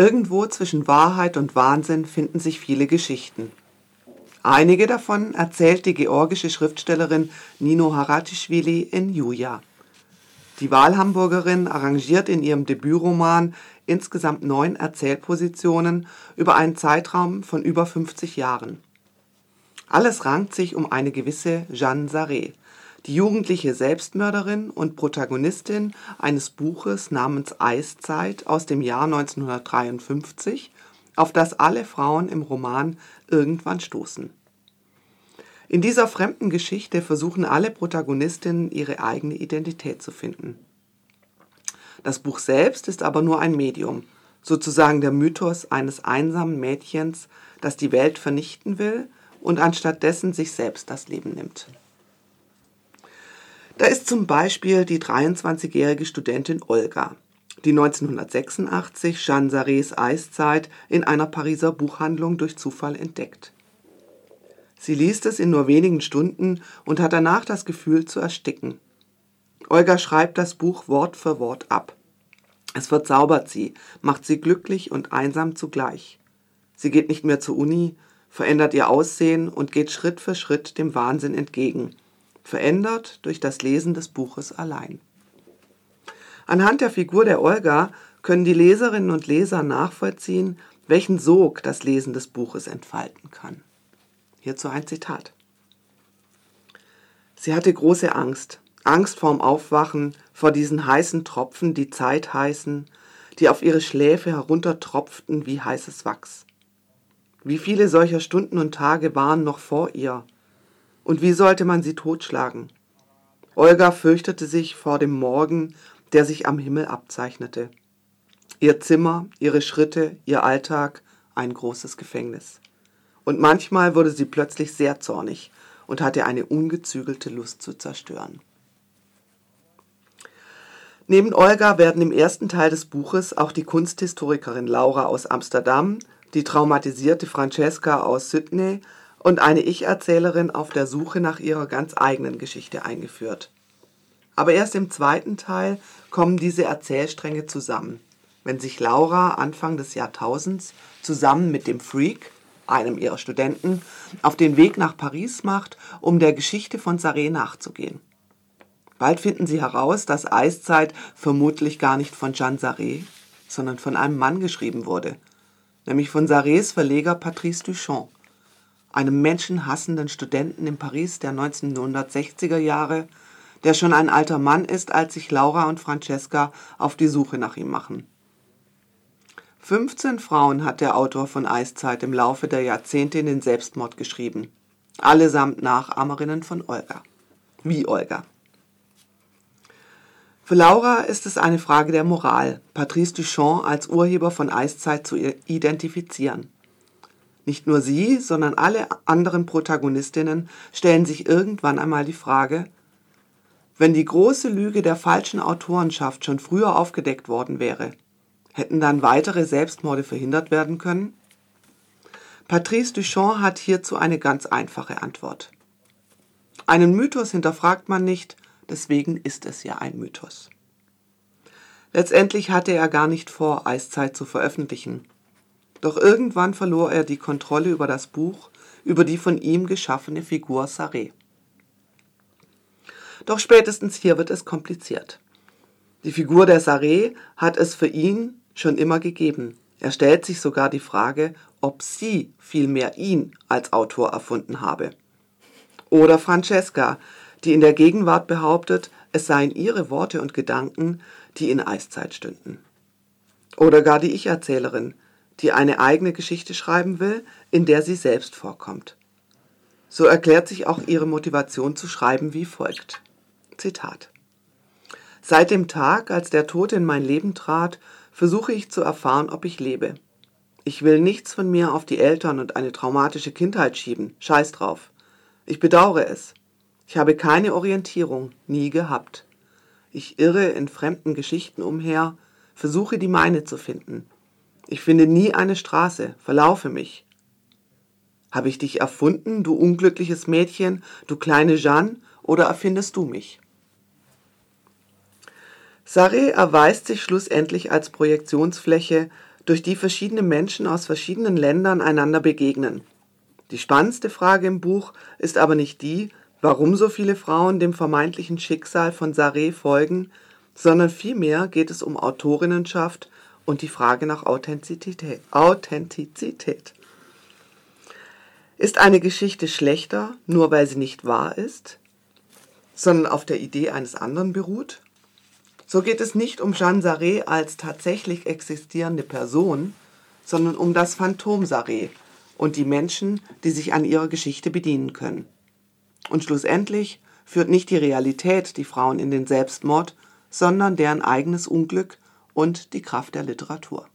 Irgendwo zwischen Wahrheit und Wahnsinn finden sich viele Geschichten. Einige davon erzählt die georgische Schriftstellerin Nino Haratischvili in Juja. Die Wahlhamburgerin arrangiert in ihrem Debütroman insgesamt neun Erzählpositionen über einen Zeitraum von über 50 Jahren. Alles rankt sich um eine gewisse Jeanne Sarret, die jugendliche Selbstmörderin und Protagonistin eines Buches namens Eiszeit aus dem Jahr 1953, auf das alle Frauen im Roman irgendwann stoßen. In dieser fremden Geschichte versuchen alle Protagonistinnen ihre eigene Identität zu finden. Das Buch selbst ist aber nur ein Medium, sozusagen der Mythos eines einsamen Mädchens, das die Welt vernichten will und anstattdessen sich selbst das Leben nimmt. Da ist zum Beispiel die 23-jährige Studentin Olga, die 1986 Jeanne Sarets Eiszeit in einer Pariser Buchhandlung durch Zufall entdeckt. Sie liest es in nur wenigen Stunden und hat danach das Gefühl zu ersticken. Olga schreibt das Buch Wort für Wort ab. Es verzaubert sie, macht sie glücklich und einsam zugleich. Sie geht nicht mehr zur Uni, verändert ihr Aussehen und geht Schritt für Schritt dem Wahnsinn entgegen, verändert durch das Lesen des Buches allein. Anhand der Figur der Olga können die Leserinnen und Leser nachvollziehen, welchen Sog das Lesen des Buches entfalten kann. Hierzu ein Zitat. Sie hatte große Angst, Angst vorm Aufwachen, vor diesen heißen Tropfen, die Zeit heißen, die auf ihre Schläfe heruntertropften wie heißes Wachs. Wie viele solcher Stunden und Tage waren noch vor ihr? Und wie sollte man sie totschlagen? Olga fürchtete sich vor dem Morgen, der sich am Himmel abzeichnete. Ihr Zimmer, ihre Schritte, ihr Alltag, ein großes Gefängnis und manchmal wurde sie plötzlich sehr zornig und hatte eine ungezügelte Lust zu zerstören. Neben Olga werden im ersten Teil des Buches auch die Kunsthistorikerin Laura aus Amsterdam, die traumatisierte Francesca aus Sydney und eine Ich-Erzählerin auf der Suche nach ihrer ganz eigenen Geschichte eingeführt. Aber erst im zweiten Teil kommen diese Erzählstränge zusammen, wenn sich Laura Anfang des Jahrtausends zusammen mit dem Freak, einem ihrer Studenten, auf den Weg nach Paris macht, um der Geschichte von Saré nachzugehen. Bald finden sie heraus, dass Eiszeit vermutlich gar nicht von Jean Saré, sondern von einem Mann geschrieben wurde, nämlich von Sarés Verleger Patrice Duchamp, einem menschenhassenden Studenten in Paris der 1960er Jahre, der schon ein alter Mann ist, als sich Laura und Francesca auf die Suche nach ihm machen. 15 Frauen hat der Autor von Eiszeit im Laufe der Jahrzehnte in den Selbstmord geschrieben. Allesamt Nachahmerinnen von Olga. Wie Olga. Für Laura ist es eine Frage der Moral, Patrice Duchamp als Urheber von Eiszeit zu identifizieren. Nicht nur sie, sondern alle anderen Protagonistinnen stellen sich irgendwann einmal die Frage, wenn die große Lüge der falschen Autorenschaft schon früher aufgedeckt worden wäre, Hätten dann weitere Selbstmorde verhindert werden können? Patrice Duchamp hat hierzu eine ganz einfache Antwort. Einen Mythos hinterfragt man nicht, deswegen ist es ja ein Mythos. Letztendlich hatte er gar nicht vor, Eiszeit zu veröffentlichen. Doch irgendwann verlor er die Kontrolle über das Buch, über die von ihm geschaffene Figur Saré. Doch spätestens hier wird es kompliziert. Die Figur der Saré hat es für ihn schon immer gegeben. Er stellt sich sogar die Frage, ob sie vielmehr ihn als Autor erfunden habe. Oder Francesca, die in der Gegenwart behauptet, es seien ihre Worte und Gedanken, die in Eiszeit stünden. Oder gar die Ich-Erzählerin, die eine eigene Geschichte schreiben will, in der sie selbst vorkommt. So erklärt sich auch ihre Motivation zu schreiben wie folgt. Zitat. Seit dem Tag, als der Tod in mein Leben trat, versuche ich zu erfahren, ob ich lebe. Ich will nichts von mir auf die Eltern und eine traumatische Kindheit schieben. Scheiß drauf. Ich bedauere es. Ich habe keine Orientierung, nie gehabt. Ich irre in fremden Geschichten umher, versuche die meine zu finden. Ich finde nie eine Straße, verlaufe mich. Habe ich dich erfunden, du unglückliches Mädchen, du kleine Jeanne, oder erfindest du mich? Sarre erweist sich schlussendlich als Projektionsfläche, durch die verschiedene Menschen aus verschiedenen Ländern einander begegnen. Die spannendste Frage im Buch ist aber nicht die, warum so viele Frauen dem vermeintlichen Schicksal von Saré folgen, sondern vielmehr geht es um Autorinnenschaft und die Frage nach Authentizität. Ist eine Geschichte schlechter, nur weil sie nicht wahr ist, sondern auf der Idee eines anderen beruht? So geht es nicht um Jeanne Saré als tatsächlich existierende Person, sondern um das Phantom Saré und die Menschen, die sich an ihrer Geschichte bedienen können. Und schlussendlich führt nicht die Realität die Frauen in den Selbstmord, sondern deren eigenes Unglück und die Kraft der Literatur.